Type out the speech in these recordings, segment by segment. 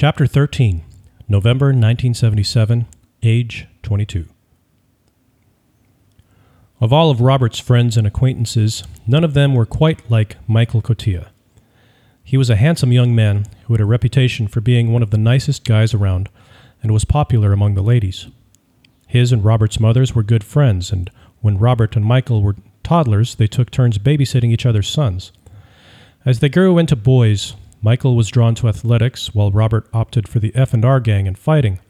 Chapter 13, November 1977, age 22. Of all of Robert's friends and acquaintances, none of them were quite like Michael Cotillo. He was a handsome young man who had a reputation for being one of the nicest guys around and was popular among the ladies. His and Robert's mothers were good friends, and when Robert and Michael were toddlers, they took turns babysitting each other's sons. As they grew into boys, Michael was drawn to athletics, while Robert opted for the F&R gang and fighting,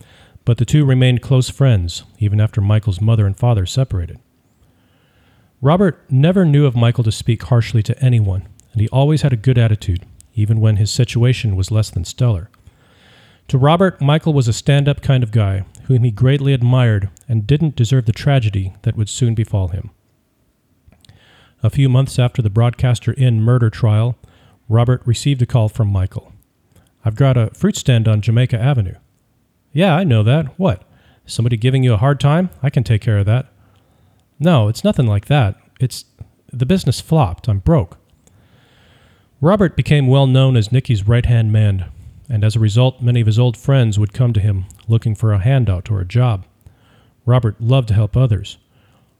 but the two remained close friends, even after Michael's mother and father separated. Robert never knew of Michael to speak harshly to anyone, and he always had a good attitude, even when his situation was less than stellar. To Robert, Michael was a stand up kind of guy whom he greatly admired and didn't deserve the tragedy that would soon befall him. A few months after the Broadcaster Inn murder trial, Robert received a call from Michael. I've got a fruit stand on Jamaica Avenue. Yeah, I know that. What? Somebody giving you a hard time? I can take care of that. No, it's nothing like that. It's the business flopped. I'm broke. Robert became well known as Nicky's right hand man, and as a result, many of his old friends would come to him looking for a handout or a job. Robert loved to help others.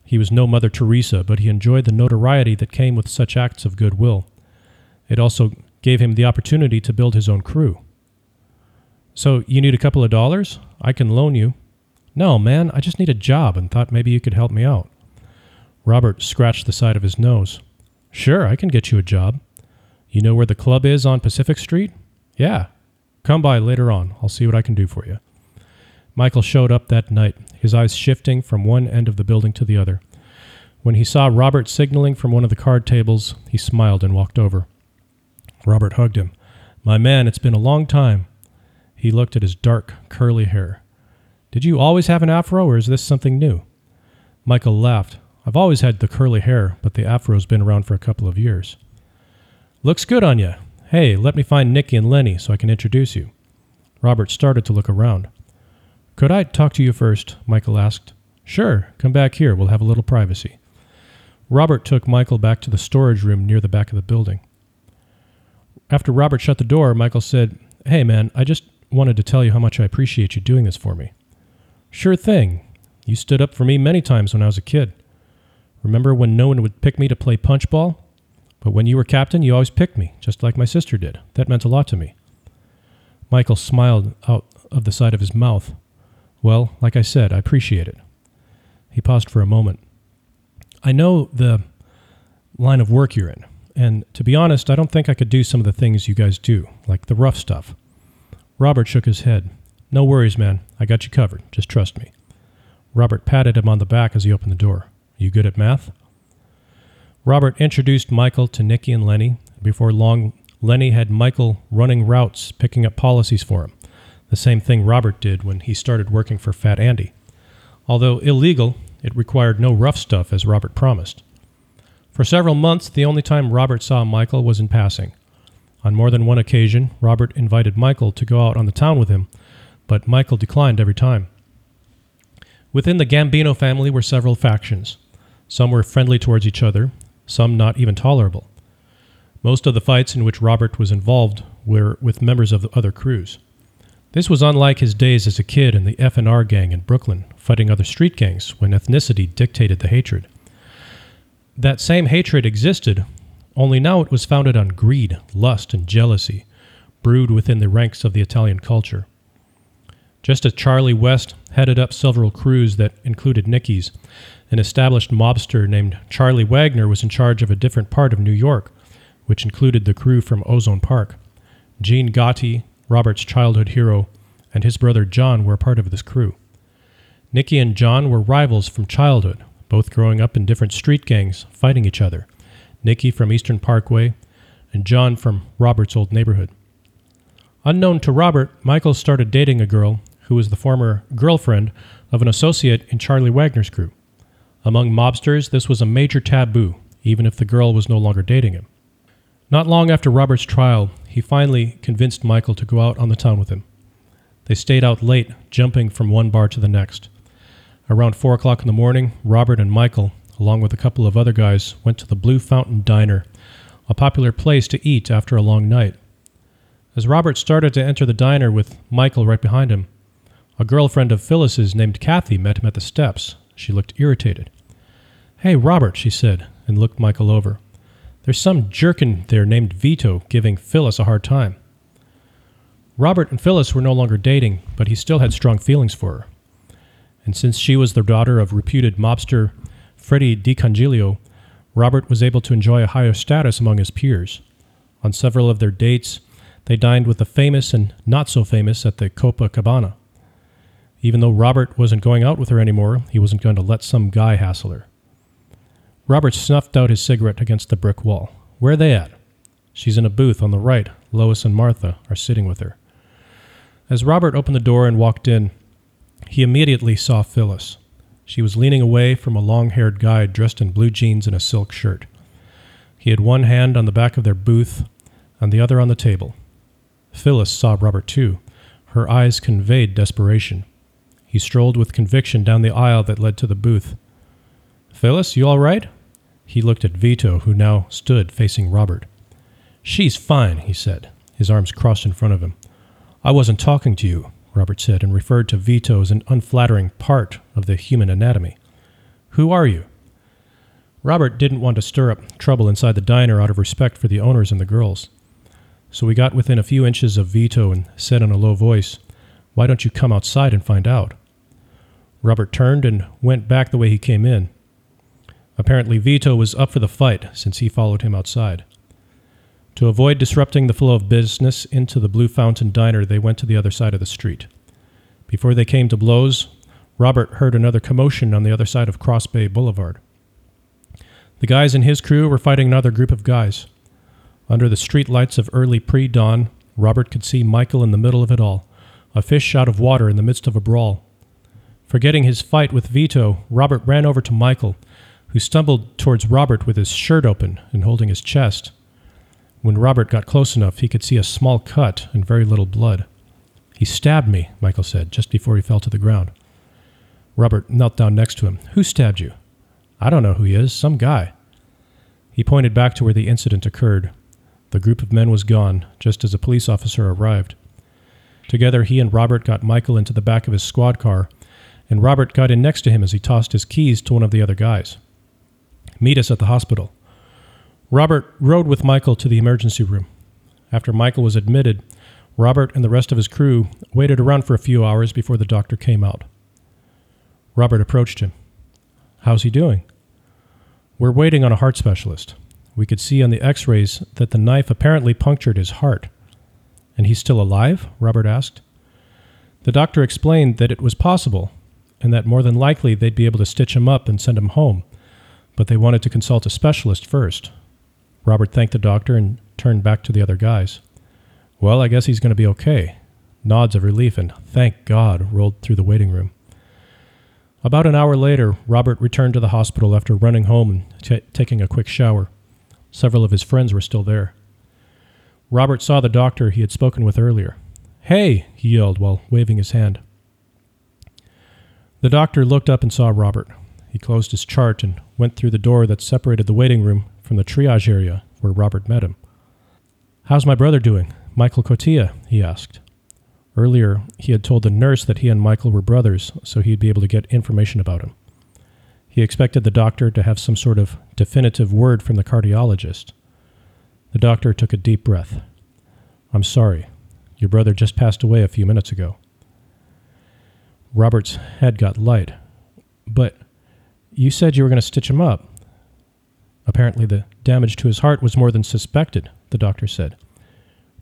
He was no Mother Teresa, but he enjoyed the notoriety that came with such acts of goodwill. It also gave him the opportunity to build his own crew. So, you need a couple of dollars? I can loan you. No, man, I just need a job and thought maybe you could help me out. Robert scratched the side of his nose. Sure, I can get you a job. You know where the club is on Pacific Street? Yeah. Come by later on. I'll see what I can do for you. Michael showed up that night, his eyes shifting from one end of the building to the other. When he saw Robert signaling from one of the card tables, he smiled and walked over. Robert hugged him. My man, it's been a long time. He looked at his dark, curly hair. Did you always have an afro, or is this something new? Michael laughed. I've always had the curly hair, but the afro's been around for a couple of years. Looks good on you. Hey, let me find Nicky and Lenny so I can introduce you. Robert started to look around. Could I talk to you first? Michael asked. Sure, come back here. We'll have a little privacy. Robert took Michael back to the storage room near the back of the building. After Robert shut the door, Michael said, Hey, man, I just wanted to tell you how much I appreciate you doing this for me. Sure thing. You stood up for me many times when I was a kid. Remember when no one would pick me to play punch ball? But when you were captain, you always picked me, just like my sister did. That meant a lot to me. Michael smiled out of the side of his mouth. Well, like I said, I appreciate it. He paused for a moment. I know the line of work you're in. And to be honest, I don't think I could do some of the things you guys do, like the rough stuff. Robert shook his head. No worries, man. I got you covered. Just trust me. Robert patted him on the back as he opened the door. You good at math? Robert introduced Michael to Nicky and Lenny. Before long, Lenny had Michael running routes, picking up policies for him. The same thing Robert did when he started working for Fat Andy. Although illegal, it required no rough stuff as Robert promised. For several months, the only time Robert saw Michael was in passing. On more than one occasion, Robert invited Michael to go out on the town with him, but Michael declined every time. Within the Gambino family were several factions. Some were friendly towards each other, some not even tolerable. Most of the fights in which Robert was involved were with members of the other crews. This was unlike his days as a kid in the F&R gang in Brooklyn, fighting other street gangs when ethnicity dictated the hatred. That same hatred existed, only now it was founded on greed, lust, and jealousy, brewed within the ranks of the Italian culture. Just as Charlie West headed up several crews that included Nicky's, an established mobster named Charlie Wagons was in charge of a different part of New York, which included the crew from Ozone Park. Gene Gotti, Robert's childhood hero, and his brother John were part of this crew. Nicky and John were rivals from childhood, both growing up in different street gangs, fighting each other. Nicky from Eastern Parkway, and John from Robert's old neighborhood. Unknown to Robert, Michael started dating a girl who was the former girlfriend of an associate in Charlie Wagons' group. Among mobsters, this was a major taboo, even if the girl was no longer dating him. Not long after Robert's trial, he finally convinced Michael to go out on the town with him. They stayed out late, jumping from one bar to the next. Around 4 o'clock in the morning, Robert and Michael, along with a couple of other guys, went to the Blue Fountain Diner, a popular place to eat after a long night. As Robert started to enter the diner with Michael right behind him, a girlfriend of Phyllis's named Kathy met him at the steps. She looked irritated. Hey, Robert, she said, and looked Michael over. There's some jerk in there named Vito giving Phyllis a hard time. Robert and Phyllis were no longer dating, but he still had strong feelings for her. And since she was the daughter of reputed mobster Freddie DiCangilio, Robert was able to enjoy a higher status among his peers. On several of their dates, they dined with the famous and not so famous at the Copacabana. Even though Robert wasn't going out with her anymore, he wasn't going to let some guy hassle her. Robert snuffed out his cigarette against the brick wall. Where are they at? She's in a booth on the right. Lois and Martha are sitting with her. As Robert opened the door and walked in, he immediately saw Phyllis. She was leaning away from a long haired guy dressed in blue jeans and a silk shirt. He had one hand on the back of their booth and the other on the table. Phyllis saw Robert too. Her eyes conveyed desperation. He strolled with conviction down the aisle that led to the booth. Phyllis, you all right? He looked at Vito, who now stood facing Robert. She's fine, he said, his arms crossed in front of him. I wasn't talking to you, Robert said, and referred to Vito as an unflattering part of the human anatomy. Who are you? Robert didn't want to stir up trouble inside the diner out of respect for the owners and the girls. So we got within a few inches of Vito and said in a low voice, Why don't you come outside and find out? Robert turned and went back the way he came in. Apparently, Vito was up for the fight since he followed him outside. To avoid disrupting the flow of business into the Blue Fountain diner, they went to the other side of the street. Before they came to blows, Robert heard another commotion on the other side of Cross Bay Boulevard. The guys in his crew were fighting another group of guys. Under the street lights of early pre dawn, Robert could see Michael in the middle of it all, a fish out of water in the midst of a brawl. Forgetting his fight with Vito, Robert ran over to Michael, who stumbled towards Robert with his shirt open and holding his chest. When Robert got close enough, he could see a small cut and very little blood. He stabbed me, Michael said, just before he fell to the ground. Robert knelt down next to him. Who stabbed you? I don't know who he is, some guy. He pointed back to where the incident occurred. The group of men was gone, just as a police officer arrived. Together, he and Robert got Michael into the back of his squad car, and Robert got in next to him as he tossed his keys to one of the other guys. Meet us at the hospital. Robert rode with Michael to the emergency room. After Michael was admitted, Robert and the rest of his crew waited around for a few hours before the doctor came out. Robert approached him. How's he doing? We're waiting on a heart specialist. We could see on the x rays that the knife apparently punctured his heart. And he's still alive? Robert asked. The doctor explained that it was possible, and that more than likely they'd be able to stitch him up and send him home, but they wanted to consult a specialist first. Robert thanked the doctor and turned back to the other guys. Well, I guess he's going to be okay. Nods of relief and thank God rolled through the waiting room. About an hour later, Robert returned to the hospital after running home and t- taking a quick shower. Several of his friends were still there. Robert saw the doctor he had spoken with earlier. Hey, he yelled while waving his hand. The doctor looked up and saw Robert. He closed his chart and went through the door that separated the waiting room from the triage area where Robert met him. How's my brother doing? Michael Cotillo, he asked. Earlier, he had told the nurse that he and Michael were brothers, so he'd be able to get information about him. He expected the doctor to have some sort of definitive word from the cardiologist. The doctor took a deep breath. I'm sorry. Your brother just passed away a few minutes ago. Robert's head got light. But you said you were going to stitch him up. Apparently, the damage to his heart was more than suspected, the doctor said.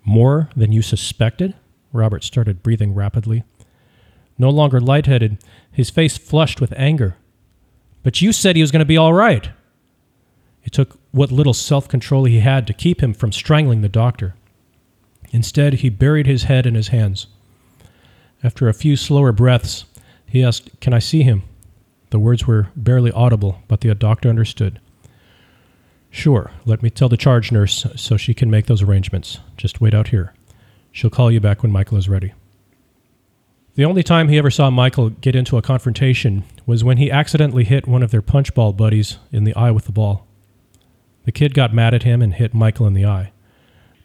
More than you suspected? Robert started breathing rapidly. No longer lightheaded, his face flushed with anger. But you said he was going to be all right. It took what little self control he had to keep him from strangling the doctor. Instead, he buried his head in his hands. After a few slower breaths, he asked, Can I see him? The words were barely audible, but the doctor understood. Sure, let me tell the charge nurse so she can make those arrangements. Just wait out here. She'll call you back when Michael is ready. The only time he ever saw Michael get into a confrontation was when he accidentally hit one of their punchball buddies in the eye with the ball. The kid got mad at him and hit Michael in the eye.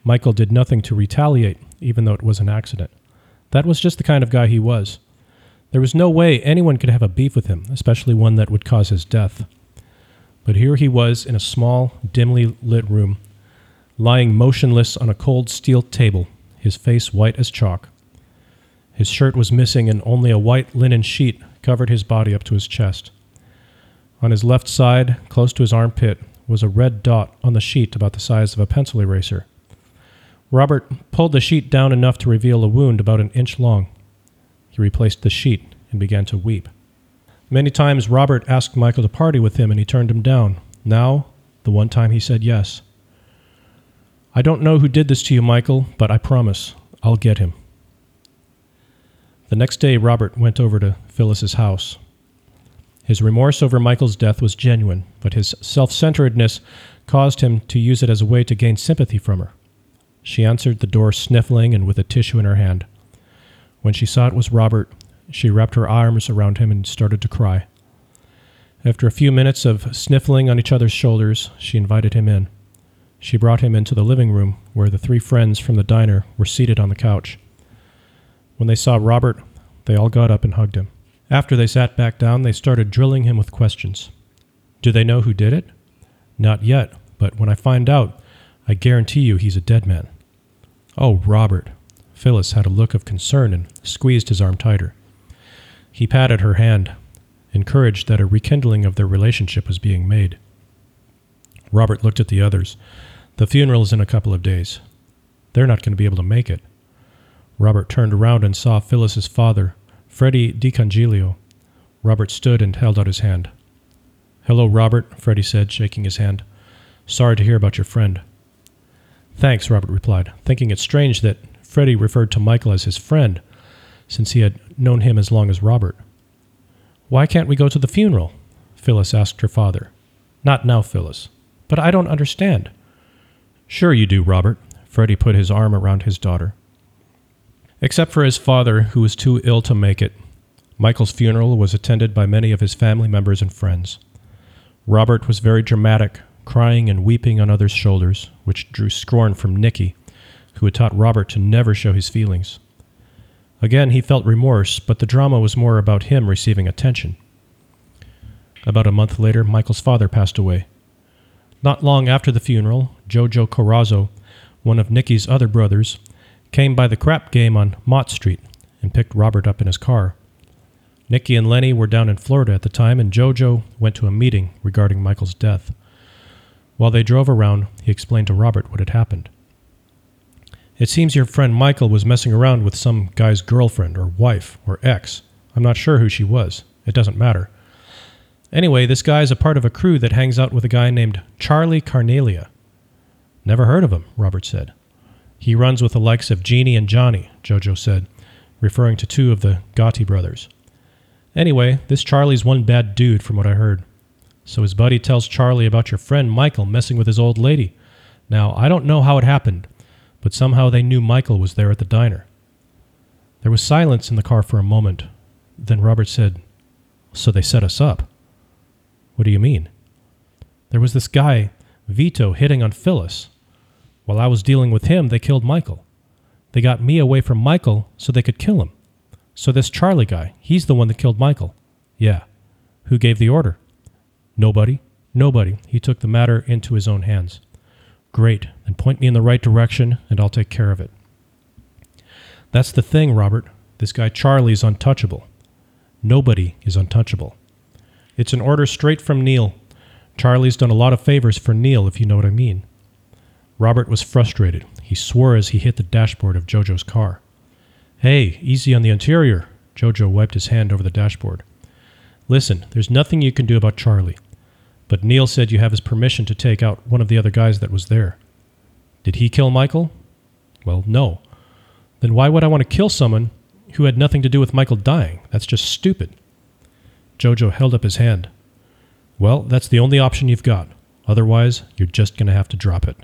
Michael did nothing to retaliate, even though it was an accident. That was just the kind of guy he was. There was no way anyone could have a beef with him, especially one that would cause his death. But here he was in a small, dimly lit room, lying motionless on a cold steel table, his face white as chalk. His shirt was missing, and only a white linen sheet covered his body up to his chest. On his left side, close to his armpit, was a red dot on the sheet about the size of a pencil eraser. Robert pulled the sheet down enough to reveal a wound about an inch long. He replaced the sheet and began to weep. Many times Robert asked Michael to party with him and he turned him down. Now, the one time he said yes. I don't know who did this to you, Michael, but I promise I'll get him. The next day, Robert went over to Phyllis's house. His remorse over Michael's death was genuine, but his self centeredness caused him to use it as a way to gain sympathy from her. She answered the door sniffling and with a tissue in her hand. When she saw it was Robert, she wrapped her arms around him and started to cry. After a few minutes of sniffling on each other's shoulders, she invited him in. She brought him into the living room where the three friends from the diner were seated on the couch. When they saw Robert, they all got up and hugged him. After they sat back down, they started drilling him with questions. Do they know who did it? Not yet, but when I find out, I guarantee you he's a dead man. Oh, Robert. Phyllis had a look of concern and squeezed his arm tighter. He patted her hand, encouraged that a rekindling of their relationship was being made. Robert looked at the others. The funeral is in a couple of days. They're not going to be able to make it. Robert turned around and saw Phyllis's father, Freddie DiCangilio. Robert stood and held out his hand. Hello, Robert, Freddie said, shaking his hand. Sorry to hear about your friend. Thanks, Robert replied, thinking it strange that Freddie referred to Michael as his friend since he had known him as long as Robert. Why can't we go to the funeral? Phyllis asked her father. Not now, Phyllis. But I don't understand. Sure you do, Robert. Freddie put his arm around his daughter. Except for his father, who was too ill to make it, Michael's funeral was attended by many of his family members and friends. Robert was very dramatic, crying and weeping on others' shoulders, which drew scorn from Nicky, who had taught Robert to never show his feelings. Again, he felt remorse, but the drama was more about him receiving attention. About a month later, Michael's father passed away. Not long after the funeral, Jojo Corozzo, one of Nicky's other brothers, came by the crap game on Mott Street and picked Robert up in his car. Nicky and Lenny were down in Florida at the time, and Jojo went to a meeting regarding Michael's death. While they drove around, he explained to Robert what had happened. It seems your friend Michael was messing around with some guy's girlfriend or wife or ex. I'm not sure who she was. It doesn't matter. Anyway, this guy is a part of a crew that hangs out with a guy named Charlie Carneglia. Never heard of him, Robert said. He runs with the likes of Jeannie and Johnny, Jojo said, referring to two of the Gotti brothers. Anyway, this Charlie's one bad dude from what I heard. So his buddy tells Charlie about your friend Michael messing with his old lady. Now, I don't know how it happened, but somehow they knew Michael was there at the diner. There was silence in the car for a moment. Then Robert said, So they set us up. What do you mean? There was this guy, Vito, hitting on Phyllis. While I was dealing with him, they killed Michael. They got me away from Michael so they could kill him. So this Charlie guy, he's the one that killed Michael. Yeah. Who gave the order? Nobody. Nobody. He took the matter into his own hands. Great. Then point me in the right direction, and I'll take care of it. That's the thing, Robert. This guy Charlie's untouchable. Nobody is untouchable. It's an order straight from Neil. Charlie's done a lot of favors for Neil, if you know what I mean. Robert was frustrated. He swore as he hit the dashboard of Jojo's car. Hey, easy on the interior. Jojo wiped his hand over the dashboard. Listen, there's nothing you can do about Charlie. But Neil said you have his permission to take out one of the other guys that was there. Did he kill Michael? Well, no. Then why would I want to kill someone who had nothing to do with Michael dying? That's just stupid. Jojo held up his hand. Well, that's the only option you've got. Otherwise, you're just going to have to drop it.